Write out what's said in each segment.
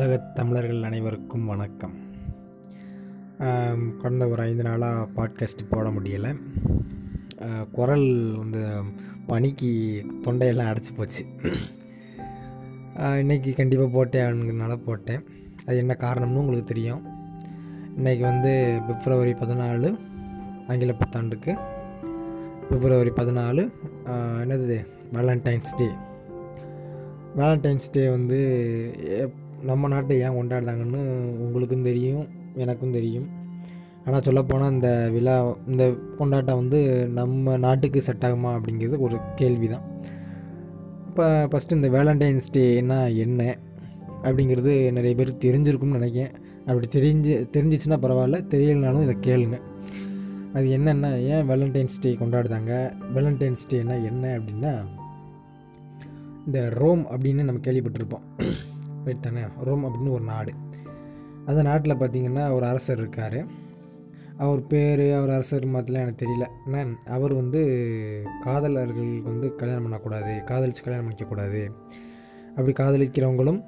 உலகத் தமிழர்கள் அனைவருக்கும் வணக்கம். கடந்த ஒரு ஐந்து நாளாக பாட்காஸ்ட் போட முடியலை. குரல் வந்து பனிக்கு தொண்டையெல்லாம் அடைச்சி போச்சு. இன்றைக்கி கண்டிப்பாக போட்டேன்னால போட்டேன் அது என்ன காரணம்னு உங்களுக்கு தெரியும். இன்றைக்கி வந்து பிப்ரவரி பதினாலு ஆங்கில புத்தாண்டுக்கு. பிப்ரவரி பதினாலு என்னது? வேலண்டைன்ஸ் டே வேலண்டைன்ஸ் டே வந்து நம்ம நாட்டை ஏன் கொண்டாடுறாங்கன்னு உங்களுக்கும் தெரியும் எனக்கும் தெரியும். ஆனால் சொல்லப்போனால் இந்த விழா இந்த கொண்டாட்டம் வந்து நம்ம நாட்டுக்கு செட் ஆகுமா அப்படிங்கிறது ஒரு கேள்வி தான் இப்போ ஃபஸ்ட்டு இந்த வேலண்டைன்ஸ் டேனா என்ன அப்படிங்கிறது நிறைய பேர் தெரிஞ்சிருக்கும்னு நினைக்கிறேன். அப்படி தெரிஞ்சு தெரிஞ்சிச்சுன்னா பரவாயில்ல தெரியலனாலும் இதை கேளுங்க. அது என்னென்னா ஏன் வேலண்டைன்ஸ் டே கொண்டாடுதாங்க வேலண்டைன்ஸ் டேனா என்ன அப்படின்னா இந்த ரோம் அப்படின்னு நம்ம கேள்விப்பட்டிருப்போம். ரைட் தானே ரோம் அப்படின்னு ஒரு நாடு. அந்த நாட்டில் பார்த்தீங்கன்னா ஒரு அரசர் இருக்கார். அவர் பேர் அவர் அரசர் மாதிரிலாம் எனக்கு தெரியல. ஏன்னா அவர் வந்து காதலர்களுக்கு வந்து கல்யாணம் பண்ணக்கூடாது காதலிச்சு கல்யாணம் பண்ணிக்கக்கூடாது. அப்படி காதலிக்கிறவங்களும்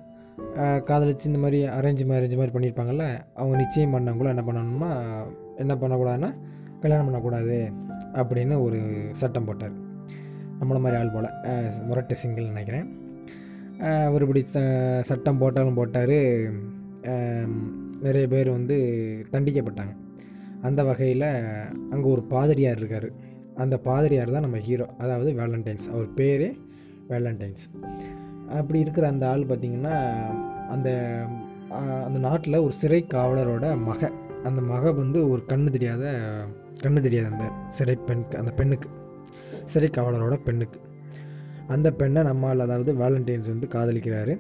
காதலித்து காதலிச்சு இந்த மாதிரி அரேஞ்ச் மேரேஜ் மாதிரி பண்ணியிருப்பாங்கல்ல அவங்க நிச்சயம் பண்ணவங்களும் என்ன பண்ணணும்னா என்ன பண்ணக்கூடாதுன்னா கல்யாணம் பண்ணக்கூடாது அப்படின்னு ஒரு சட்டம் போட்டார். நம்மள மாதிரி ஆள் போல். முரட்டு சிங்கிள் நினைக்கிறேன். அவர் இப்படி ச- சட்டம் போட்டாலும் போட்டார். நிறைய பேர் வந்து தண்டிக்கப்பட்டாங்க. அந்த வகையில் அங்கே ஒரு பாதிரியார் இருக்கார். அந்த பாதிரியார் தான் நம்ம ஹீரோ. அதாவது வேலண்டைன்ஸ். அவர் பேரே வேலண்டைன்ஸ். அப்படி இருக்கிற அந்த ஆள் பார்த்திங்கன்னா அந்த அந்த நாட்டில் ஒரு சிறை காவலரோட மக. அந்த மக வந்து ஒரு கண்ணு தெரியாத கண்ணு தெரியாத அந்த சிறை பெண் அந்த பெண்ணுக்கு. சிறை காவலரோட பெண்ணுக்கு. அந்த பெண்ணை நம்மால் அதாவது வேலண்டைன்ஸ் வந்து காதலிக்கிறாரு.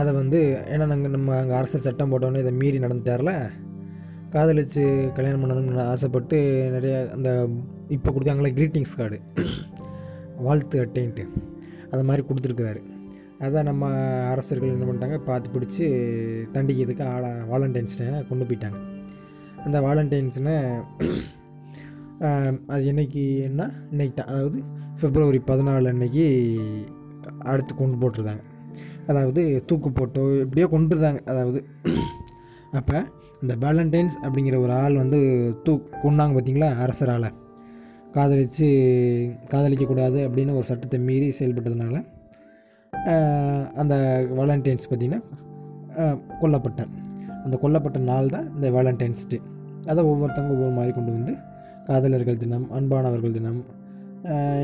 அதை வந்து ஏன்னா நாங்கள் நம்ம அங்கே அரசர் சட்டம் போட்டோன்னே இதை மீறி நடந்துட்டார்ல? காதலித்து கல்யாணம் பண்ணணும்னு ஆசைப்பட்டு நிறைய அந்த இப்போ கொடுக்காங்களே க்ரீட்டிங்ஸ் கார்டு வாழ்த்து அட்டைன்ட்டு. அது மாதிரி கொடுத்துருக்குறாரு. அதான் நம்ம அரசர்கள் என்ன பண்ணிட்டாங்க? பார்த்து பிடிச்சி தண்டிக்கிறதுக்கு ஆளா வாலண்டைன்ஸ் டேனை கொண்டு போயிட்டாங்க. அந்த வாலண்டைன்ஸ்னு அது என்னைக்கு என்ன? இன்னைக்கு தான் அதாவது பிப்ரவரி பதினாலு அன்னைக்கு அடுத்து கொண்டு போட்டிருந்தாங்க. அதாவது தூக்கு போட்டோ இப்படியோ கொண்டுருந்தாங்க. அதாவது அப்போ இந்த வேலண்டைன்ஸ் அப்படிங்கிற ஒரு ஆள் வந்து தூ கொண்டாங்க பார்த்தீங்களா அரசரால். காதலிச்சு காதலிக்கக்கூடாது அப்படின்னு ஒரு சட்டத்தை மீறி செயல்பட்டதுனால அந்த வேலண்டைன்ஸ் பார்த்திங்கன்னா கொல்லப்பட்டார் அந்த கொல்லப்பட்ட நாள் தான் இந்த வேலண்டைன்ஸ் டே அதை ஒவ்வொருத்தவங்க ஒவ்வொரு மாதிரி கொண்டு வந்து காதலர்கள் தினம் அன்பானவர்கள் தினம்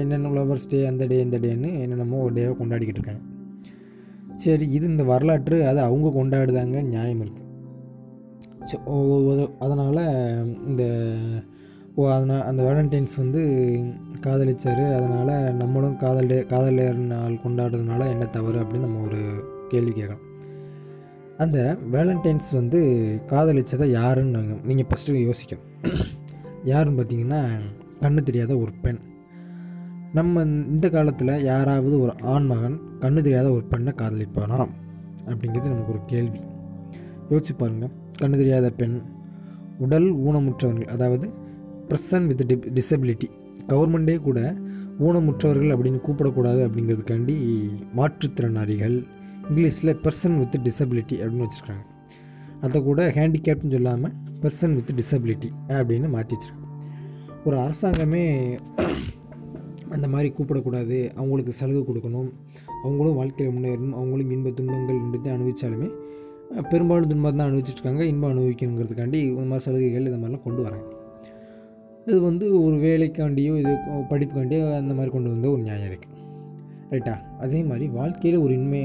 என்னென்ன லவர்ஸ் டே அந்த டே இந்த டேன்னு என்னென்னமோ ஒரு டேவை கொண்டாடிக்கிட்டு இருக்காங்க. சரி இது இந்த வரலாற்று அதை அவங்க கொண்டாடுதாங்க நியாயம் இருக்குது ஸோ அதனால் இந்த ஓ அதனால் அந்த வேலண்டைன்ஸ் வந்து காதலிச்சார். அதனால் நம்மளும் காதல் டே காதலர் நாள் கொண்டாடுறதுனால என்ன தவறு அப்படின்னு நம்ம ஒரு கேள்வி கேட்கலாம். அந்த வேலண்டைன்ஸ் வந்து காதலிச்சதை யாருன்னு நாங்கள் நீங்கள் ஃபஸ்ட்டு யோசிக்கணும். யாருன்னு பார்த்தீங்கன்னா கண்ணு தெரியாத ஒரு பெண். நம்ம இந்த காலத்தில் யாராவது ஒரு ஆண் மகன் கண்ணு தெரியாத ஒரு பெண்ணை காதலிப்பானா? அப்படிங்கிறது நமக்கு ஒரு கேள்வி. யோசிச்சு பாருங்கள் கண்ணு தெரியாத பெண் உடல் ஊனமுற்றவர்கள் அதாவது பர்சன் வித் டி டிசபிலிட்டி கவர்மெண்ட்டே கூட ஊனமுற்றவர்கள் அப்படின்னு கூப்பிடக்கூடாது அப்படிங்கிறதுக்காண்டி மாற்றுத்திறனாளிகள் இங்கிலீஷில் பர்சன் வித் டிசபிலிட்டி அப்படின்னு வச்சுருக்காங்க. அதை கூட ஹேண்டிகேப்னு சொல்லாமல் பர்சன் வித் டிசபிலிட்டி அப்படின்னு மாற்றி வச்சுருக்காங்க. ஒரு அரசாங்கமே அந்த மாதிரி கூப்பிடக்கூடாது. அவங்களுக்கு சலுகை கொடுக்கணும். அவங்களும் வாழ்க்கையில் முன்னேறணும். அவங்களும் இன்ப துன்பங்கள் என்பதை அனுபவித்தாலுமே பெரும்பாலும் துன்பம் தான் அனுபவிச்சிட்ருக்காங்க இன்பம் அனுபவிக்கணுங்கிறதுக்காண்டி இந்த மாதிரி சலுகைகள் இந்த மாதிரிலாம் கொண்டு வராங்க. இது வந்து ஒரு வேலைக்காண்டியோ இது படிப்புக்காண்டியோ அந்த மாதிரி கொண்டு வந்த ஒரு நியாயம் இருக்குது ரைட்டா அதே மாதிரி வாழ்க்கையில் ஒரு இன்மை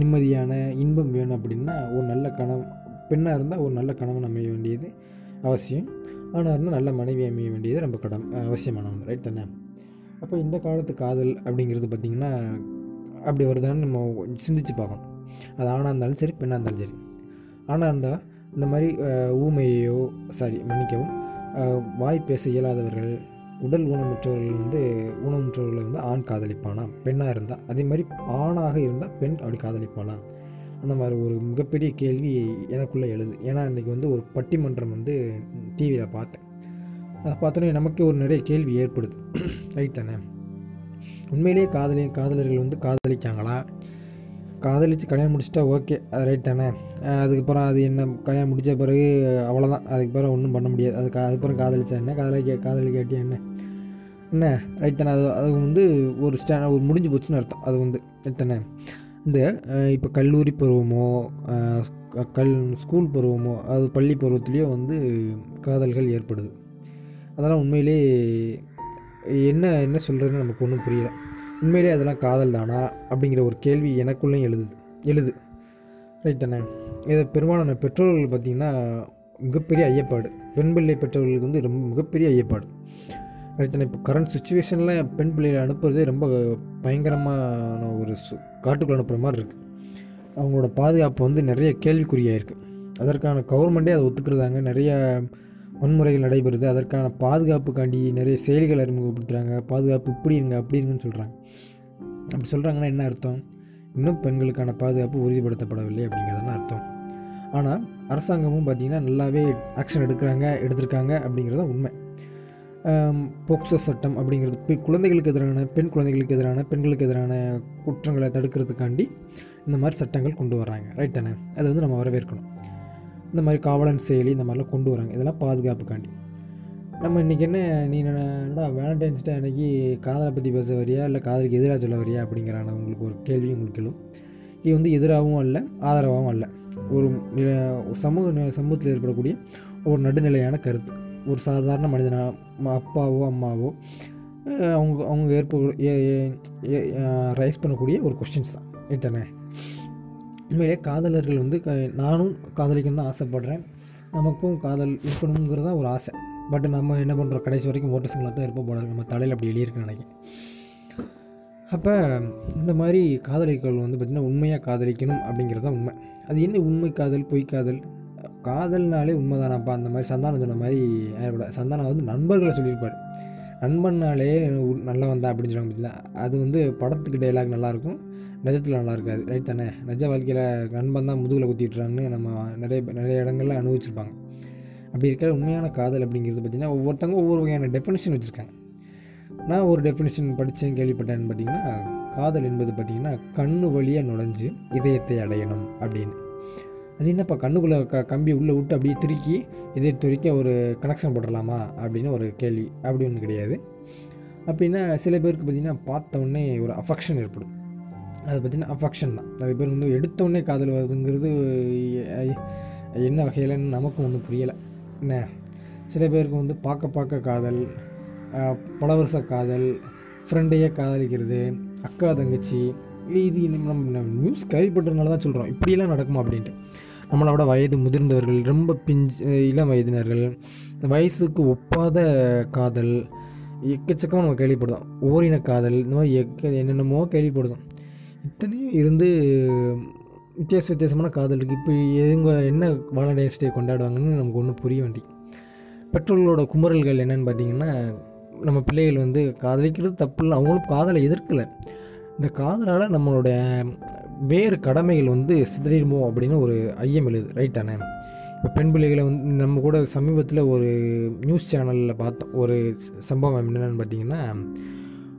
நிம்மதியான இன்பம் வேணும் அப்படின்னா ஒரு நல்ல கணவன் பெண்ணாக இருந்தால் ஒரு நல்ல கணவன் அமைய வேண்டியது அவசியம். ஆணாக இருந்தால் நல்ல மனைவி அமைய வேண்டியது ரொம்ப கடம் அவசியமான ஒன்று ரைட் தானே? அப்போ இந்த காலத்து காதல் அப்படிங்கிறது பார்த்திங்கன்னா அப்படி வருதான்னு நம்ம சிந்திச்சு பார்க்கணும். அது ஆணாக இருந்தாலும் சரி பெண்ணாக இருந்தாலும் சரி. ஆணாக இருந்தால் இந்த மாதிரி ஊமையோ சாரி மன்னிக்கவும் வாய் பேச இயலாதவர்கள் உடல் ஊனமுற்றவர்கள் வந்து ஊனமுற்றவர்களை வந்து ஆண் காதலிப்பானா பெண்ணாக இருந்தால். அதே மாதிரி ஆணாக இருந்தால் பெண் அப்படி காதலிப்பானா அந்த மாதிரி ஒரு மிகப்பெரிய கேள்வி எனக்குள்ளே எழுது. ஏன்னா இன்றைக்கி வந்து ஒரு பட்டிமன்றம் வந்து டிவியில் பார்த்தேன். அதை பார்த்தோன்னே நமக்கே ஒரு நிறைய கேள்வி ஏற்படுது. ரைட் தானே? உண்மையிலேயே காதலி காதலர்கள் வந்து காதலிக்காங்களா? காதலித்து கல்யாணம் முடிச்சிட்டா ஓகே அது ரைட் தானே? அதுக்கப்புறம் அது என்ன கல்யாணம் முடித்த பிறகு அவ்வளோதான் அதுக்கு பிறகு ஒன்றும் பண்ண முடியாது. அது அதுக்கப்புறம் காதலிச்சா என்ன? காதலிக்க காதலி கேட்டியா என்ன? என்ன? ரைட் தானே? அது அது வந்து ஒரு ஸ்டே ஒரு முடிஞ்சு போச்சுன்னு அர்த்தம். அது வந்து ரைட் தானே? இந்த இப்போ கல்லூரி பருவமோ கல் ஸ்கூல் பருவமோ அது பள்ளி பருவத்துலேயோ வந்து காதல்கள் ஏற்படுது. அதெல்லாம் உண்மையிலே என்ன என்ன சொல்கிறதுன்னு நமக்கு ஒன்றும் புரியல. உண்மையிலே அதெல்லாம் காதல் தானா? அப்படிங்கிற ஒரு கேள்வி எனக்குள்ளேயும் எழுதுது எழுது. ரைட் தானே? இதை பெரும்பாலான பெற்றோர்கள் பார்த்திங்கன்னா மிகப்பெரிய ஐயப்பாடு. பெண் பிள்ளை பெற்றோர்களுக்கு வந்து ரொம்ப மிகப்பெரிய ஐயப்பாடு. ரைட் தானே? இப்போ கரண்ட் சுச்சுவேஷனில் பெண் பிள்ளைகளை அனுப்புறதே ரொம்ப பயங்கரமான ஒரு சு காட்டுக்குள்ளே அனுப்புகிற மாதிரி இருக்குது அவங்களோட பாதுகாப்பு வந்து நிறைய கேள்விக்குறியாக இருக்குது அதற்கான கவர்மெண்ட்டே அதை ஒத்துக்கிறதாங்க. நிறைய வன்முறைகள் நடைபெறுது. அதற்கான பாதுகாப்புக்காண்டி நிறைய செயலிகள் அறிமுகப்படுத்துகிறாங்க பாதுகாப்பு இப்படி இருங்க அப்படி இருங்கன்னு சொல்கிறாங்க அப்படி சொல்கிறாங்கன்னா என்ன அர்த்தம்? இன்னும் பெண்களுக்கான பாதுகாப்பு உறுதிப்படுத்தப்படவில்லை அப்படிங்கிறதுனா அர்த்தம். ஆனால் அரசாங்கமும் பார்த்திங்கன்னா நல்லாவே ஆக்ஷன் எடுக்கிறாங்க எடுத்திருக்காங்க அப்படிங்கிறது உண்மை. போக்சோ சட்டம் அப்படிங்கிறது குழந்தைகளுக்கு எதிரான பெண் குழந்தைகளுக்கு எதிரான பெண்களுக்கு எதிரான குற்றங்களை தடுக்கிறதுக்காண்டி இந்த மாதிரி சட்டங்கள் கொண்டு வர்றாங்க. ரைட் தானே? அதை வந்து நம்ம வரவேற்கணும். இந்த மாதிரி காவலன் செயலி இந்த மாதிரிலாம் கொண்டு வராங்க. இதெல்லாம் பாதுகாப்புக்காண்டி. நம்ம இன்றைக்கி என்ன நீ என்னடா வேலண்டைன்ஸ் டே அன்னைக்கு காதலை பற்றி பேச வரியா? இல்லை காதலுக்கு எதிராக சொல்ல வரியா? அப்படிங்கிறான உங்களுக்கு ஒரு கேள்வி உங்களுக்கு எழும். இது வந்து எதிராகவும் அல்ல ஆதரவாகவும் அல்ல. ஒரு நில- சமூக சமூகத்தில் ஏற்படக்கூடிய ஒரு நடுநிலையான கருத்து. ஒரு சாதாரண மனிதனா ம- அப்பாவோ அம்மாவோ அவங்க அவங்க ஏற்ப ரைஸ் பண்ணக்கூடிய ஒரு கொஷின்ஸ் தான். இதுதானே உண்மையிலே காதலர்கள் வந்து க நானும் காதலிக்கணும்னு தான் ஆசைப்பட்றேன். நமக்கும் காதல் இருக்கணுங்கிறதா ஒரு ஆசை. பட் நம்ம என்ன பண்ணுறோம் கடைசி வரைக்கும் ஓட்டர்ஸுங்களாக தான் இருப்போம் போல நம்ம தலையில் அப்படி எழுதியிருக்குன்னு நினைக்கிறேன். அப்போ இந்த மாதிரி காதலிகள் வந்து பார்த்திங்கன்னா உண்மையாக காதலிக்கணும் அப்படிங்கிறது தான் உண்மை. அது என்ன உண்மை காதல் பொய் காதல்? காதல்னாலே உண்மைதானாப்பா? அந்த மாதிரி சந்தானம் சொன்ன மாதிரி சந்தானம் வந்து நண்பர்களை சொல்லியிருப்பார். நண்பன்னாலே நல்லா வந்தா அப்படின்னு சொல்லுவாங்க பார்த்தீங்களா அது வந்து படத்துக்கு டைலாக் நல்லாயிருக்கும் நிஜத்தில் நல்லா இருக்காது ரைட் தானே? நிஜ வாழ்க்கையில் நண்பன் தான் முதுகில் குத்திட்டுறான்னு நம்ம நிறைய நிறைய இடங்கள்ல அனுபவிச்சிருப்பாங்க. அப்படி இருக்கிற உண்மையான காதல் அப்படிங்கிறது பார்த்திங்கன்னா ஒவ்வொருத்தவங்க ஒவ்வொரு வகையான டெஃபினிஷன் வச்சுருக்காங்க. நான் ஒரு டெஃபினிஷன் படித்தேன் கேள்விப்பட்டேன்னு பார்த்தீங்கன்னா காதல் என்பது பார்த்திங்கன்னா கண்ணு வழியாக நுழைஞ்சு இதயத்தை அடையணும் அப்படின்னு. அது என்னப்பா கண்ணுக்குள்ளே க கம்பி உள்ளே விட்டு அப்படியே திருக்கி இதை துருக்கி ஒரு கனெக்ஷன் போட்டுடலாமா அப்படின்னு ஒரு கேள்வி. அப்படி ஒன்று கிடையாது. அப்படின்னா சில பேருக்கு பார்த்திங்கன்னா பார்த்தோன்னே ஒரு அஃபெக்ஷன் ஏற்படும். அது பார்த்திங்கன்னா அஃபெக்ஷன் தான். அது பேர் வந்து எடுத்தோடனே காதல் வருதுங்கிறது என்ன வகையிலன்னு நமக்கும் ஒன்றும் புரியலை. என்ன? சில பேருக்கு வந்து பார்க்க பார்க்க காதல் பல வருஷ காதல் ஃப்ரெண்டையே காதலிக்கிறது அக்கா தங்கச்சி இது நம்ம நம்ம நியூஸ் கேள்விப்பட்டதுனால தான் சொல்கிறோம் இப்படியெல்லாம் நடக்குமா அப்படின்ட்டு. நம்மளை விட வயது முதிர்ந்தவர்கள் ரொம்ப பிஞ்சு இளம் வயதினர்கள் இந்த வயசுக்கு ஒப்பாத காதல் எக்கச்சக்கமாக நம்ம கேள்விப்படுதோம் ஓரின காதல் இந்த மாதிரி எக்க என்னென்னமோ கேள்விப்படுதோம் இத்தனையும் இருந்து வித்தியாச வித்தியாசமான காதல் இருக்குது இப்போ எதுங்க என்ன வாலண்டைன்ஸ் டே கொண்டாடுவாங்கன்னு நமக்கு ஒன்றும் புரிய வேண்டி பெற்றோர்களோட குமரல்கள் என்னென்னு பார்த்தீங்கன்னா நம்ம பிள்ளைகள் வந்து காதலிக்கிறது தப்பு இல்லை. அவங்களும் காதலை எதிர்க்கலை. இந்த காதலால் நம்மளோட வேறு கடமைகள் வந்து சிதறிடுமோ அப்படின்னு ஒரு ஐயம் எழுது ரைட் தானே? இப்போ பெண் பிள்ளைகளை வந்து நம்ம கூட சமீபத்தில் ஒரு நியூஸ் சேனலில் பார்த்தோம் ஒரு சம்பவம் என்னென்னு பார்த்தீங்கன்னா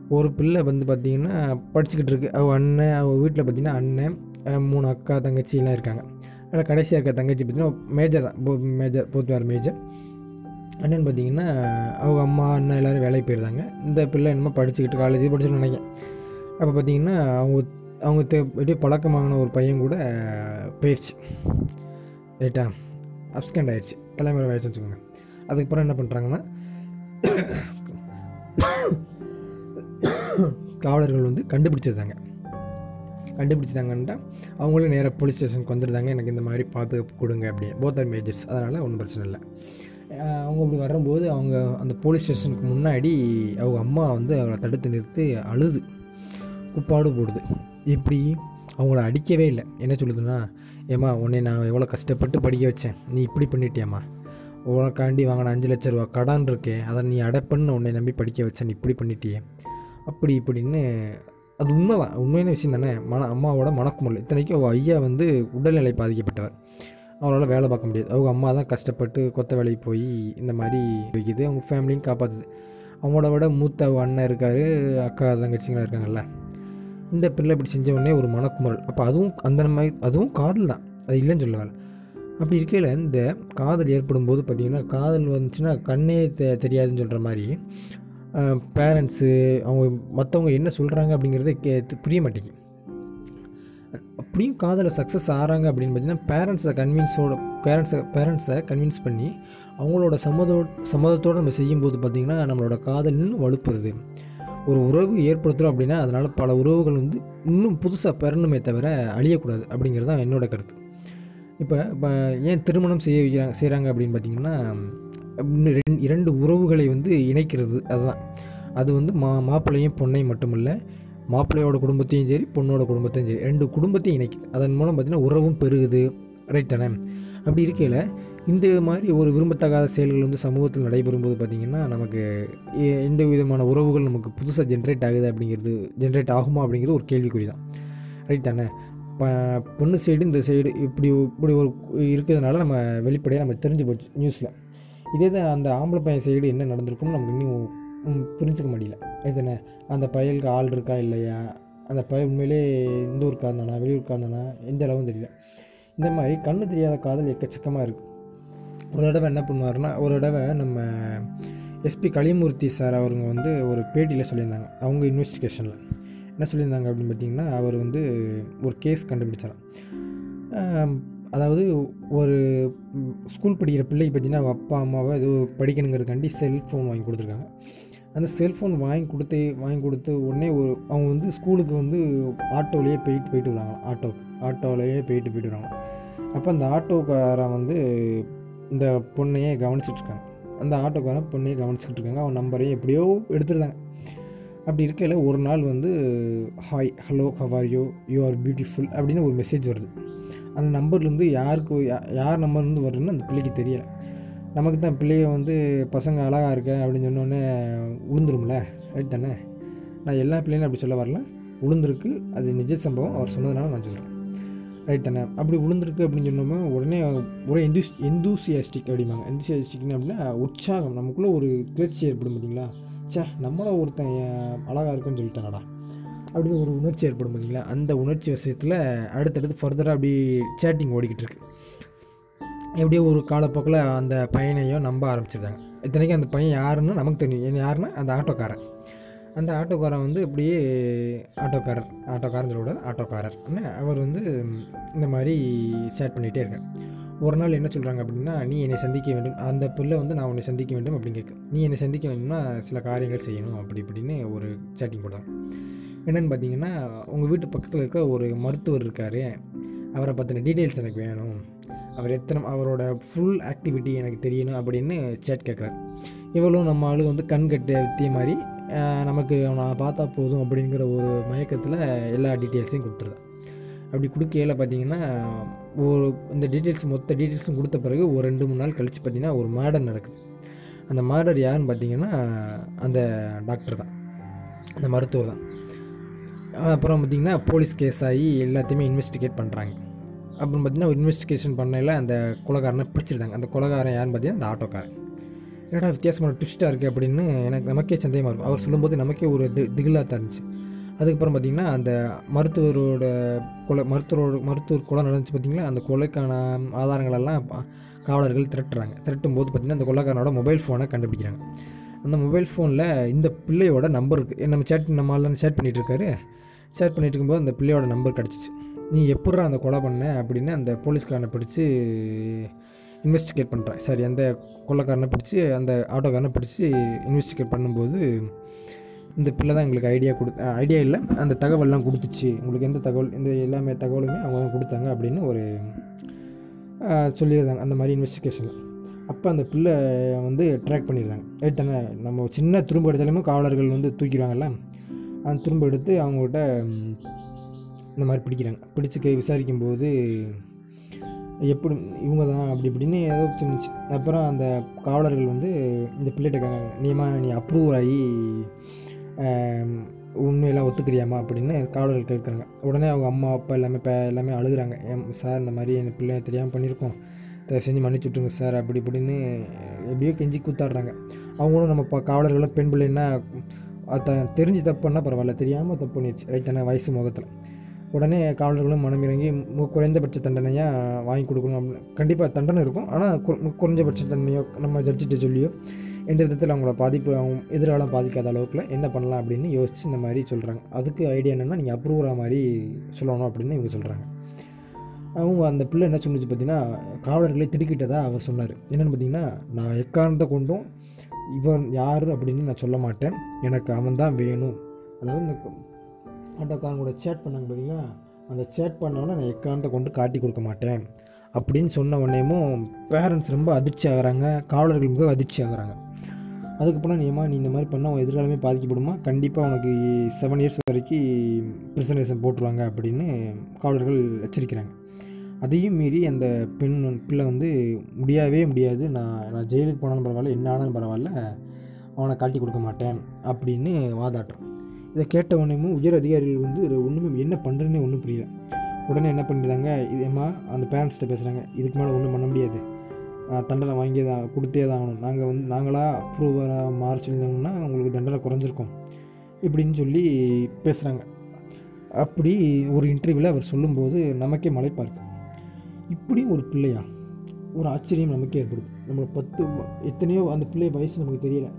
ஒரு பிள்ளை வந்து பார்த்திங்கன்னா படிச்சுக்கிட்டு இருக்கு. அவள் அண்ணன் அவள் வீட்டில் பார்த்திங்கன்னா அண்ணன் மூணு அக்கா தங்கச்சிலாம் இருக்காங்க. அதில் கடைசியாக இருக்க தங்கச்சி பார்த்திங்கன்னா மேஜர் தான். போ மேஜர் போத் மேஜர் அண்ணன் பார்த்திங்கன்னா அவங்க அம்மா அண்ணன் எல்லோரும் வேலைக்கு போயிருந்தாங்க. இந்த பிள்ளை என்னமோ படிச்சுக்கிட்டு காலேஜ் படிச்சுட்டு நினைக்கிறேன். அப்போ பார்த்திங்கன்னா அவங்க அவங்க தெ அப்படியே பழக்கமாகின ஒரு பையன் கூட போயிடுச்சு ரைட்டா? அப்ஸ்கண்ட் ஆயிடுச்சு தலைமுறை ஆயிடுச்சுன்னு வச்சுக்கோங்க. அதுக்கப்புறம் என்ன பண்ணுறாங்கன்னா காவலர்கள் வந்து கண்டுபிடிச்சிருந்தாங்க. கண்டுபிடிச்சிட்டாங்கன்னா அவங்களே நேராக போலீஸ் ஸ்டேஷனுக்கு வந்துருந்தாங்க. எனக்கு இந்த மாதிரி பாதுகாப்பு கொடுங்க அப்படின்னு. போத் ஆர் மேஜர்ஸ் அதனால் ஒன்றும் பிரச்சனை இல்லை. அவங்க அப்படி வரும்போது அவங்க அந்த போலீஸ் ஸ்டேஷனுக்கு முன்னாடி அவங்க அம்மா வந்து அவளை தடுத்து நிறுத்தி அழுது. குப்பாடு போடுது. இப்படி அவங்கள அடிக்கவே இல்லை. என்ன சொல்லுதுன்னா ஏம்மா உன்னை நான் எவ்வளோ கஷ்டப்பட்டு படிக்க வச்சேன். நீ இப்படி பண்ணிட்டியம்மா. உனக்காண்டி வாங்கின அஞ்சு லட்ச ரூபா கடன் இருக்கே. அதை நீ அடைப்பண்ணு உன்னை நம்பி படிக்க வச்சேன். நீ இப்படி பண்ணிட்டியே. அப்படி இப்படின்னு அது உண்மைதான். உண்மையான விஷயம் தானே. மன அம்மாவோட மணக்குமுறை இத்தனைக்கும் ஐயா வந்து உடல்நிலை பாதிக்கப்பட்டவர். அவரால் வேலை பார்க்க முடியாது. அவங்க அம்மா தான் கஷ்டப்பட்டு கொத்த வேலைக்கு போய் இந்த மாதிரி வைக்குது அவங்க ஃபேமிலியும் காப்பாற்றுது அவங்களோட விட மூத்த அவங்க அண்ணன் இருக்கார் அக்கா தங்கச்சிங்களாம் இருக்காங்கல்ல. இந்த பிள்ளை இப்படி செஞ்ச உடனே ஒரு மனக்குமுறல். அப்போ அதுவும் அந்த மாதிரி அதுவும் காதல் தான். அது இல்லைன்னு சொல்ல வரல அப்படி இருக்கையில் இந்த காதல் ஏற்படும் போது பார்த்திங்கன்னா காதல் வந்துச்சுன்னா கண்ணே தெ தெரியாதுன்னு சொல்கிற மாதிரி பேரண்ட்ஸு அவங்க மற்றவங்க என்ன சொல்கிறாங்க அப்படிங்கிறத கே புரிய மாட்டேங்குது. அப்படியும் காதலில் சக்ஸஸ் ஆகிறாங்க அப்படின்னு பார்த்தீங்கன்னா பேரண்ட்ஸை கன்வின்ஸோட பேரண்ட்ஸை பேரண்ட்ஸை கன்வின்ஸ் பண்ணி அவங்களோட சம்மதோ சம்மதத்தோடு நம்ம செய்யும்போது பார்த்திங்கன்னா நம்மளோட காதல் இன்னும் வலுப்புறது. ஒரு உறவு ஏற்படுத்துகிறோம் அப்படின்னா அதனால் பல உறவுகள் வந்து இன்னும் புதுசாக பெறணுமே தவிர அழியக்கூடாது அப்படிங்கிறது தான் என்னோட கருத்து. இப்போ இப்போ ஏன் திருமணம் செய்ய வைக்கிறாங்க செய்கிறாங்க அப்படின்னு பார்த்தீங்கன்னா இன்னும் இரண்டு உறவுகளை வந்து இணைக்கிறது அதுதான். அது வந்து மா மாப்பிள்ளையும் பொண்ணையும் மட்டுமில்லை மாப்பிள்ளையோட குடும்பத்தையும் சரி பொண்ணோட குடும்பத்தையும் சரி ரெண்டு குடும்பத்தையும் இணைக்குது. அதன் மூலம் பார்த்திங்கன்னா உறவும் பெருகுது. ரைட் தானே? அப்படி இருக்கையில் இந்த மாதிரி ஒரு விரும்பத்தகாத செயல்கள் வந்து சமூகத்தில் நடைபெறும்போது பார்த்திங்கன்னா நமக்கு எ- எந்த விதமான உறவுகள் நமக்கு புதுசாக ஜென்ரேட் ஆகுது அப்படிங்கிறது ஜென்ரேட் ஆகுமா அப்படிங்கிறது ஒரு கேள்விக்குறி தான். ரைட் தானே? ப பொண்ணு சைடு இந்த சைடு இப்படி இப்படி ஒரு இருக்கிறதுனால நம்ம வெளிப்படையாக நம்ம தெரிஞ்சு போச்சு நியூஸில் இதே தான் அந்த ஆம்பளை பையன் சைடு என்ன நடந்திருக்கும்னு நமக்கு இன்னும் புரிஞ்சுக்க முடியல. ரைட் தானே? அந்த பயலுக்கு ஆள் இருக்கா இல்லையா? அந்த பயல் உண்மையிலே இந்த ஊருக்காக இருந்தானா வெளியூருக்காக இருந்தானா எந்த அளவும் தெரியல. இந்த மாதிரி கண்ணு தெரியாத காதல் எக்கச்சக்கமாக இருக்குது ஒரு தடவை என்ன பண்ணுவாருன்னா ஒரு தடவை நம்ம எஸ்பி கலிமூர்த்தி சார் அவங்க வந்து ஒரு பேட்டியில் சொல்லியிருந்தாங்க அவங்க இன்வெஸ்டிகேஷனில் என்ன சொல்லியிருந்தாங்க அப்படின்னு பார்த்தீங்கன்னா அவர் வந்து ஒரு கேஸ் கண்டுபிடிச்சாராம். அதாவது ஒரு ஸ்கூல் படிக்கிற பிள்ளைக்கு பார்த்தீங்கன்னா அவங்க அப்பா அம்மாவை ஏதோ படிக்கணுங்கிறதுக்காண்டி செல்ஃபோன் வாங்கி கொடுத்துருக்காங்க. அந்த செல்ஃபோன் வாங்கி கொடுத்து வாங்கி கொடுத்து உடனே ஒரு அவங்க வந்து ஸ்கூலுக்கு வந்து ஆட்டோலேயே போயிட்டு போயிட்டு வராங்க ஆட்டோக்கு ஆட்டோலேயே போயிட்டு போயிட்டு வராங்க அப்போ அந்த ஆட்டோக்காரன் வந்து இந்த பொண்ணையே கவனிச்சிட்ருக்காங்க. அந்த ஆட்டோக்காரன் பொண்ணையே கவனிச்சுக்கிட்டு இருக்காங்க அவன் நம்பரையும் எப்படியோ எடுத்துருந்தாங்க அப்படி இருக்கையில் ஒரு நாள் வந்து hi hello how are you you are beautiful அப்படின்னு ஒரு மெசேஜ் வருது. அந்த நம்பர்லேருந்து யாருக்கு யா- யார் நம்பர்லேருந்து வருதுன்னு அந்த பிள்ளைக்கு தெரியலை. நமக்கு தான் பிள்ளைய வந்து பசங்க அழகாக இருக்க அப்படின்னு சொன்னோடனே உளுந்துரும்ல? ரைட் தானே? நான் எல்லா பிள்ளைங்களும் அப்படி சொல்ல வரல. உளுந்துருக்கு. அது நிஜ சம்பவம். அவர் சொன்னதுனால நான் சொல்கிறேன் ரைட் தானே? அப்படி விழுந்திருக்கு அப்படின்னு சொன்னோம்னா உடனே ஒரே எந்தூஸ் எந்தூசியாஸ்டிக் அப்படிம்பாங்க. எந்தூசியாஸ்டிக்னு அப்படின்னா உற்சாகம். நமக்குள்ளே ஒரு கிளர்ச்சி ஏற்படும் பார்த்தீங்களா சே நம்மளை ஒருத்தன் அழகாக இருக்குன்னு சொல்லிட்டானடா. அப்படின்னு ஒரு உணர்ச்சி ஏற்படும் பார்த்தீங்களா அந்த உணர்ச்சி விஷயத்தில் அடுத்தடுத்து ஃபர்தராக அப்படி சேட்டிங் ஓடிக்கிட்டு இருக்கு. எப்படியோ ஒரு காலப்போக்கில் அந்த பையனையும் நம்ப ஆரம்பிச்சிருக்காங்க. இத்தனைக்கும் அந்த பையன் யாருன்னு நமக்கு தெரியும். ஏன் யாருன்னா அந்த ஆட்டோக்காரன். அந்த ஆட்டோக்காரன் வந்து இப்படியே ஆட்டோக்காரர் ஆட்டோக்காரன் சொல்லக்கூடாது ஆட்டோக்காரர். என்ன அவர் வந்து இந்த மாதிரி சேட் பண்ணிகிட்டே இருக்கேன். ஒரு நாள் என்ன சொல்கிறாங்க அப்படின்னா நீ என்னை சந்திக்க வேண்டும் அந்த பிள்ளை வந்து நான் உன்னை சந்திக்க வேண்டும் அப்படின்னு கேட்கு. நீ என்னை சந்திக்க வேண்டும்னா சில காரியங்கள் செய்யணும் அப்படி இப்படின்னு ஒரு சேட்டிங் போடுறாங்க என்னென்னு பார்த்தீங்கன்னா உங்கள் வீட்டு பக்கத்தில் இருக்க ஒரு மருத்துவர் இருக்கார். அவரை பற்றின டீட்டெயில்ஸ் எனக்கு வேணும். அவர் எத்தனை அவரோட ஃபுல் ஆக்டிவிட்டி எனக்கு தெரியணும் அப்படின்னு சேட் கேட்குறாரு. இவ்வளோ நம்ம ஆளு வந்து கண் கட்ட வித்திய மாதிரி நமக்கு அவனை பார்த்தா போதும் அப்படிங்கிற ஒரு மயக்கத்தில் எல்லா டீட்டெயில்ஸையும் கொடுத்துருவேன் அப்படி கொடுக்கையில் பார்த்தீங்கன்னா ஒரு இந்த டீட்டெயில்ஸ் மொத்த டீட்டெயில்ஸும் கொடுத்த பிறகு ஒரு ரெண்டு மூணு நாள் கழித்து பார்த்தீங்கன்னா ஒரு மர்டர் நடக்குது. அந்த மர்டர் யாருன்னு பார்த்தீங்கன்னா அந்த டாக்டர் தான். அந்த மருத்துவர் தான். அப்புறம் பார்த்திங்கன்னா போலீஸ் கேஸ் ஆகி எல்லாத்தையுமே இன்வெஸ்டிகேட் பண்ணுறாங்க அப்புறம் பார்த்திங்கன்னா இன்வெஸ்டிகேஷன் பண்ணையில் அந்த கொலகாரனை பிடிச்சிருந்தாங்க. அந்த கொலகாரன் யாருன்னு பார்த்தீங்கன்னா அந்த ஆட்டோக்காரன். என்னடா வித்தியாசமான ட்விஸ்ட்டாக இருக்குது அப்படின்னு எனக்கு நமக்கே சந்தேகமாக இருக்கும். அவர் சொல்லும்போது நமக்கே ஒரு தி திகிலாக தான் இருந்துச்சு. அதுக்கப்புறம் பார்த்திங்கன்னா அந்த மருத்துவரோட கொலை மருத்துவரோட மருத்துவர் கொலை நடந்துச்சு பார்த்திங்களா அந்த கொலைக்கான ஆதாரங்களெல்லாம் காவலர்கள் திரட்டுறாங்க. திரட்டும் போது பார்த்திங்கன்னா அந்த கொலைக்காரனோட மொபைல் ஃபோனை கண்டுபிடிக்கிறாங்க. அந்த மொபைல் ஃபோனில் இந்த பிள்ளையோட நம்பர் இருக்குது நம்ம சேட் நம்ம ஆளுநர் சேட் பண்ணிகிட்டு இருக்காரு? சேட் பண்ணிட்டு இருக்கும்போது அந்த பிள்ளையோட நம்பர் கிடச்சிச்சு. நீ எப்பட்றா அந்த கொலை பண்ண அப்படின்னு அந்த போலீஸ்காரனை பிடிச்சி இன்வெஸ்டிகேட் பண்ணுறேன் சரி அந்த கொள்ளக்காரனை பிடிச்சி அந்த ஆட்டோக்காரனை பிடிச்சி இன்வெஸ்டிகேட் பண்ணும்போது இந்த பிள்ளை தான் எங்களுக்கு ஐடியா கொடு ஐடியா இல்லை. அந்த தகவல்லாம் கொடுத்துச்சு. உங்களுக்கு எந்த தகவல் இந்த எல்லாமே தகவலுமே அவங்க தான் கொடுத்தாங்க அப்படின்னு ஒரு சொல்லியிருந்தாங்க. அந்த மாதிரி இன்வெஸ்டிகேஷனில் அப்போ அந்த பிள்ளை வந்து ட்ராக் பண்ணியிருந்தாங்க. எடுத்தானே நம்ம சின்ன துரும்பு எடுத்தாலுமே காவலர்கள் வந்து தூக்கிடுவாங்கல்ல? அந்த துரும்பு எடுத்து அவங்ககிட்ட இந்த மாதிரி பிடிக்கிறாங்க. பிடிச்சி கை விசாரிக்கும்போது எப்படி இவங்க தான் அப்படி இப்படின்னு ஏதோ சொன்னிச்சு அப்புறம் அந்த காவலர்கள் வந்து இந்த பிள்ளைகிட்ட கேட்காங்க நீமா நீ அப்ரூவ் ஆகி உண்மையெல்லாம் ஒத்துக்கிறியாமா அப்படின்னு காவலர்கள் கேட்குறாங்க. உடனே அவங்க அம்மா அப்பா எல்லாமே இப்போ எல்லாமே அழுகுறாங்க. சார் இந்த மாதிரி என் பிள்ளை தெரியாமல் பண்ணியிருக்கோம். தயவு செஞ்சு மன்னிச்சு விட்ருங்க சார் அப்படி இப்படின்னு எப்படியோ கெஞ்சி கூத்தாடுறாங்க. அவங்களும் நம்ம இப்போ காவலர்களும் பெண் பிள்ளைன்னா த தெரிஞ்சு தப்பு பண்ணால் பரவாயில்ல தெரியாமல் தப்பு பண்ணிடுச்சு ரைட் தானே? வயசு முகத்தில். உடனே காவலர்களும் மனமிறங்கி மு- குறைந்தபட்ச தண்டனையாக வாங்கி கொடுக்கணும் அப்படின்னு கண்டிப்பாக தண்டனை இருக்கும். ஆனால் கு- குறைஞ்சபட்ச தண்டனையோ நம்ம ஜட்ஜிட்ட சொல்லியோ எந்த விதத்தில் அவங்கள பாதிப்பு அவங்க எதிர்காலம் பாதிக்காத அளவுக்குல என்ன பண்ணலாம் அப்படின்னு யோசித்து இந்த மாதிரி சொல்கிறாங்க அதுக்கு ஐடியா என்னென்னா நீங்கள் அப்ரூவராக மாதிரி சொல்லணும் அப்படின்னு இவங்க சொல்கிறாங்க அவங்க அந்த பிள்ளை என்ன சொல்லிச்சு பார்த்தீங்கன்னா காவலர்களை திடுக்கிட்டதாக அவர் சொன்னார். என்னென்னு பார்த்தீங்கன்னா நான் எக்காரணத்தை கொண்டும் இவன் யார்? அப்படின்னு நான் சொல்ல மாட்டேன். எனக்கு அவன் தான் வேணும். அதாவது இந்த ஆட்டோக்காரன் கூட சேட் பண்ணாங்க பார்த்தீங்களா அந்த சேட் பண்ணவொன்னே நான் எக்காரணத்தை கொண்டு காட்டி கொடுக்க மாட்டேன். அப்படின்னு சொன்ன உடனேமும் பேரண்ட்ஸ் ரொம்ப அதிர்ச்சி ஆகுறாங்க. காவலர்கள் மிக அதிர்ச்சி ஆகுறாங்க. அதுக்கப்புறம் நீ ஏம்மா நீ இந்த மாதிரி பண்ணால் உன் எதிர்காலமே பாதிக்கப்படுமா? கண்டிப்பாக உனக்கு செவன் இயர்ஸ் வரைக்கும் ப்ரிசனேஷன் போட்டுருவாங்க. அப்படின்னு காவலர்கள் எச்சரிக்கிறாங்க. அதையும் மீறி அந்த பெண் பிள்ளை வந்து முடியவே முடியாது. நான் நான் ஜெயிலுக்கு போனாலும் பரவாயில்ல. என்ன ஆனாலும் பரவாயில்ல. அவனை காட்டி கொடுக்க மாட்டேன். அப்படின்னு வாதாட்டுறோம் இதை கேட்ட உடனேமும் உயர் அதிகாரிகள் வந்து ஒன்றுமே என்ன பண்ணுறேன்னே ஒன்றும் புரியல. உடனே என்ன பண்ணிடுறாங்க இது ஏம்மா அந்த பேரண்ட்ஸ்கிட்ட பேசுகிறாங்க இதுக்கு மேலே ஒன்றும் பண்ண முடியாது. தண்டனை வாங்கியே தான் கொடுத்தே தான் ஆகணும். நாங்கள் வந்து நாங்களாக அப்ரூவராக மாற சொல்லியிருந்தோம்னா உங்களுக்கு தண்டனை குறைஞ்சிருக்கும். இப்படின்னு சொல்லி பேசுகிறாங்க அப்படி ஒரு இன்டர்வியூவில் அவர் சொல்லும்போது நமக்கே மலைப்பா இப்படியும் ஒரு பிள்ளையா ஒரு ஆச்சரியம் நமக்கே ஏற்படுது. நம்மளை பத்து எத்தனையோ அந்த பிள்ளை வயசு நமக்கு தெரியலை.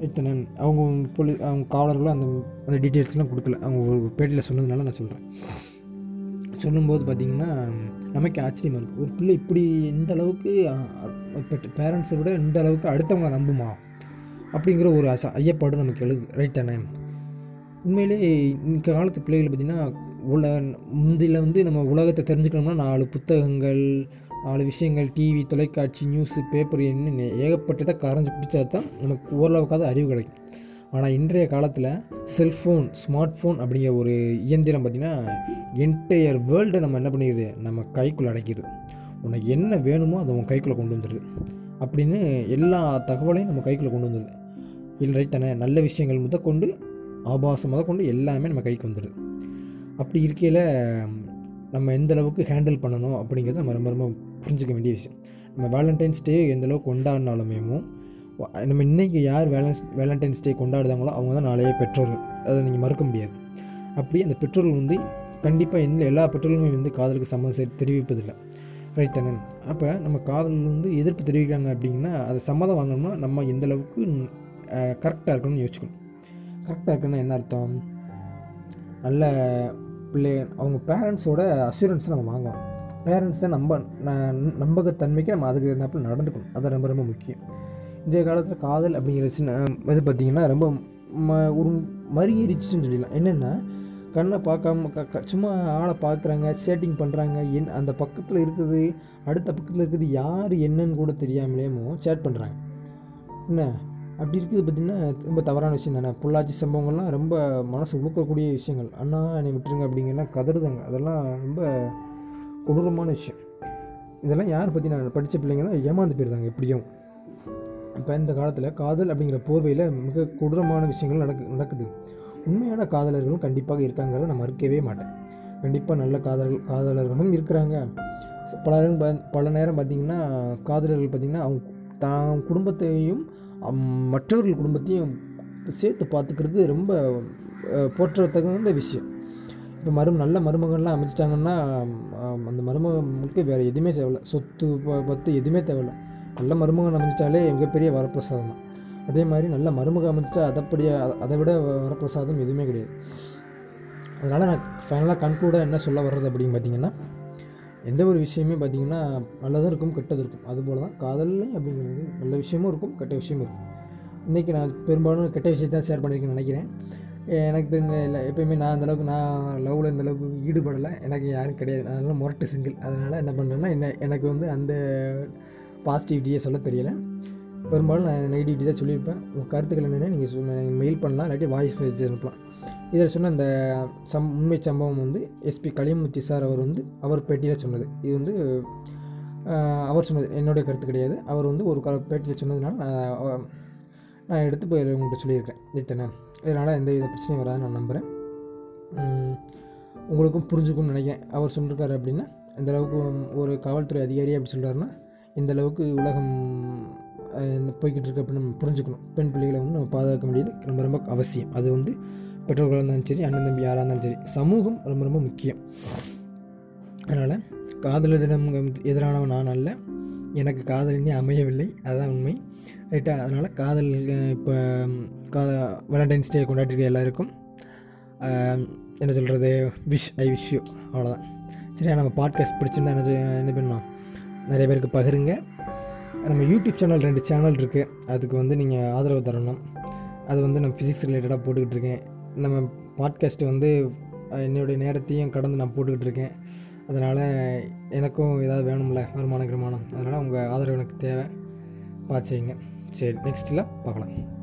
இத்தனை அவங்க போலி அவங்க காவலர்களும் அந்த அந்த டீட்டெயில்ஸ்லாம் கொடுக்கல. அவங்க ஒரு பேட்டியில் சொன்னதுனால நான் சொல்கிறேன் சொல்லும்போது பார்த்திங்கன்னா நமக்கு ஆச்சரியமாக இருக்குது ஒரு பிள்ளை இப்படி இந்த அளவுக்கு பேரண்ட்ஸை விட இந்த அளவுக்கு அடுத்தவங்க நம்புமா? அப்படிங்கிற ஒரு அச ஐயப்பாடு நமக்கு எழுது ரைட் தானே? உண்மையிலே இந்த காலத்து பிள்ளைகள் பார்த்திங்கன்னா உல முந்தியில் வந்து நம்ம உலகத்தை தெரிஞ்சுக்கணும்னா நாலு புத்தகங்கள் நாலு விஷயங்கள் டிவி தொலைக்காட்சி நியூஸு பேப்பர் என்ன ஏகப்பட்டதை கரைஞ்சி பிடிச்சா தான் நமக்கு ஓரளவுக்காவது அறிவு கிடைக்கும். ஆனால் இன்றைய காலத்தில் செல்ஃபோன் ஸ்மார்ட் ஃபோன் அப்படிங்கிற ஒரு இயந்திரம் பார்த்திங்கன்னா என்டையர் வேர்ல்டை நம்ம என்ன பண்ணிடுது நம்ம கைக்குள்ளே அடைக்கிது உனக்கு என்ன வேணுமோ அதை உன் கைக்குள்ளே கொண்டு வந்துடுது அப்படின்னு எல்லா தகவலையும் நம்ம கைக்குள்ளே கொண்டு வந்துடுது இல்லை தானே? நல்ல விஷயங்கள் முதற்கொண்டு ஆபாசம் முதற்கொண்டு எல்லாமே நம்ம கைக்கு வந்துடுது அப்படி இருக்கையில் நம்ம எந்த அளவுக்கு ஹேண்டில் பண்ணணும் அப்படிங்கிறது நம்ம ரொம்ப ரொம்ப புரிஞ்சுக்க வேண்டிய விஷயம். நம்ம வேலண்டைன்ஸ் டே எந்த அளவுக்கு கொண்டாடினாலுமே நம்ம இன்றைக்கி யார் வேலன்ஸ் வேலண்டைன்ஸ் டே கொண்டாடுதாங்களோ அவங்க தான் நாளைய பெற்றோர்கள். அதை நீங்கள் மறுக்க முடியாது. அப்படி அந்த பெற்றோர்கள் வந்து கண்டிப்பாக எந்த எல்லா பெற்றோர்களுமே வந்து காதலுக்கு சம்மதம் தெரிவிப்பதில்லை. ரைட் தானே? அப்போ நம்ம காதல் வந்து எதிர்ப்பு தெரிவிக்கிறாங்க அப்படின்னா அதை சம்மதம் வாங்கணும்னா நம்ம எந்த அளவுக்கு கரெக்டாக இருக்கணும்னு யோசிக்கணும் கரெக்டாக இருக்குன்னா என்ன அர்த்தம்? நல்ல பிள்ளை அவங்க பேரண்ட்ஸோட அசூரன்ஸை நம்ம வாங்கணும். பேரண்ட்ஸை நம்ப ந- நம்பகத்தன்மைக்கு நம்ம அதுக்கு தகுந்தாப்புல நடந்துக்கணும். அது ரொம்ப ரொம்ப முக்கியம். இன்றைய காலத்தில் காதல் அப்படிங்கிற சின்ன இது பார்த்திங்கன்னா ரொம்ப ம ஒரு மறுகேறிச்சுன்னு சொல்லிடலாம். என்னென்னா கண்ணை பார்க்காம க க- சும்மா ஆளை பார்க்குறாங்க சேட்டிங் பண்ணுறாங்க என் அந்த பக்கத்தில் இருக்குது அடுத்த பக்கத்தில் இருக்குது யார் என்னன்னு கூட தெரியாமலேமோ சேட் பண்ணுறாங்க என்ன? அப்படி இருக்குது பார்த்திங்கன்னா ரொம்ப தவறான விஷயம் தானே? பொள்ளாச்சி சம்பவங்கள்லாம் ரொம்ப மனசு உழுக்கக்கூடிய விஷயங்கள். அண்ணா என்னை விட்டுருங்க அப்படிங்கிறலாம் கதறுதாங்க. அதெல்லாம் ரொம்ப கொடூரமான விஷயம். இதெல்லாம் யார் பற்றி நான் படித்த பிள்ளைங்க தான் ஏமாந்து போயிருந்தாங்க எப்படியும். இப்போ இந்த காலத்தில் காதல் அப்படிங்கிற போர்வையில் மிக கொடூரமான விஷயங்கள் நடக்கு நடக்குது. உண்மையான காதலர்களும் கண்டிப்பாக இருக்காங்கிறத நான் மறுக்கவே மாட்டேன். கண்டிப்பாக நல்ல காதல் காதலர்களும் இருக்கிறாங்க. பல பல நேரம் பார்த்திங்கன்னா காதலர்கள் பார்த்திங்கன்னா அவங்க தான் குடும்பத்தையும் மற்றவர்கள் குடும்பத்தையும் சேர்த்து பார்த்துக்கிறது ரொம்ப போற்றத்தகுந்த விஷயம். இப்போ மரும் நல்ல மருமகன்லாம் அமைச்சிட்டாங்கன்னா அந்த மருமகனுக்கு வேறு எதுவுமே தேவையில்ல. சொத்து பத்து எதுவுமே தேவையில்ல. நல்ல மருமகன் அமைச்சிட்டாலே மிகப்பெரிய வரப்பிரசாதம் தான். அதே மாதிரி நல்ல மருமகன் அமைச்சிட்டா அதைப்படியே அதை விட வரப்பிரசாதம் எதுவுமே கிடையாது. அதனால் நான் ஃபைனலாக கன்க்ளூடாக என்ன சொல்ல வர்றது அப்படின்னு பார்த்தீங்கன்னா எந்த ஒரு விஷயமே பார்த்திங்கன்னா நல்லதும் இருக்கும் கெட்டதும் இருக்கும். அதுபோல் தான் காதல்லையும் அப்படிங்கிறது நல்ல விஷயமும் இருக்கும் கெட்ட விஷயமும் இருக்கும். இன்றைக்கி நான் பெரும்பாலும் கெட்ட விஷயத்தான் ஷேர் பண்ணியிருக்கேன்னு நினைக்கிறேன். எனக்கு தெரிஞ்ச இல்லை எப்பயுமே நான் அந்தளவுக்கு நான் லவ்வில் இந்த அளவுக்கு ஈடுபடலை. எனக்கு யாரும் கிடையாது. அதனால் முரட்டு சிங்கிள் அதனால் என்ன பண்ணுறேன்னா என்ன எனக்கு வந்து அந்த பாசிட்டிவிட்டியை சொல்ல தெரியலை. பெரும்பாலும் நான் நெகட்டிவிட்டி தான் சொல்லியிருப்பேன். உங்கள் கருத்துக்கள் என்னென்ன நீங்கள் சொன்ன மெயில் பண்ணலாம் இல்லாட்டி வாய்ஸ் மெசேஜ் அனுப்பலாம். இதில் சொன்ன அந்த சம் உண்மை சம்பவம் வந்து எஸ்பி கலிமுத்தி சார் அவர் வந்து அவர் பேட்டியில் சொன்னது. இது வந்து அவர் சொன்னது. என்னுடைய கருத்து கிடையாது. அவர் வந்து ஒரு க பேட்டியில் சொன்னதுனால நான் நான் எடுத்து போய் உங்கள்கிட்ட சொல்லியிருக்கேன் எடுத்தேனே இதனால் எந்த வித பிரச்சனையும் வராதுன்னு நான் நம்புகிறேன் உங்களுக்கும் புரிஞ்சுக்கும்னு நினைக்கிறேன். அவர் சொல்லியிருக்காரு அப்படின்னா இந்த அளவுக்கு ஒரு காவல்துறை அதிகாரி அப்படி சொல்கிறாருன்னா இந்த அளவுக்கு உலகம் போய்கிட்டு இருக்கு அப்படின்னு நம்ம புரிஞ்சுக்கணும். பெண் பிள்ளைகளை வந்து நம்ம பாதுகாக்க வேண்டியது ரொம்ப ரொம்ப அவசியம். அது வந்து பெற்றோர்களாக இருந்தாலும் சரி அண்ணன் தம்பி யாராக இருந்தாலும் சரி சமூகம் ரொம்ப ரொம்ப முக்கியம். அதனால் காதல் தினம் எதிரானவன் நான் அல்ல. எனக்கு காதலினே அமையவில்லை. அதுதான் உண்மை. ரைட்டாக அதனால் காதல் இப்போ கா வேலண்டைன்ஸ் டே கொண்டாடிருக்க எல்லாருக்கும் என்ன சொல்கிறது விஷ் ஐ விஷ் யூ அவ்வளோதான் சரியா? நம்ம பாட்காஸ்ட் பிடிச்சிருந்தா என்ன என்ன பண்ணலாம்? நிறைய பேருக்கு பகிருங்க. நம்ம யூடியூப் சேனல் ரெண்டு சேனல் இருக்குது அதுக்கு வந்து நீங்கள் ஆதரவு தரணும். அது வந்து நான் ஃபிசிக்ஸ் ரிலேட்டடாக போட்டுக்கிட்டு இருக்கேன். நம்ம பாட்காஸ்ட்டு வந்து என்னுடைய நேரத்தையும் கடந்து நான் போட்டுக்கிட்டு இருக்கேன். அதனால் எனக்கும் ஏதாவது வேணும்ல வருமானம் கிருமானம். அதனால் உங்கள் ஆதரவு எனக்கு தேவை. பார்த்து செய்யுங்க. சரி நெக்ஸ்ட்டில் பார்க்கலாம்.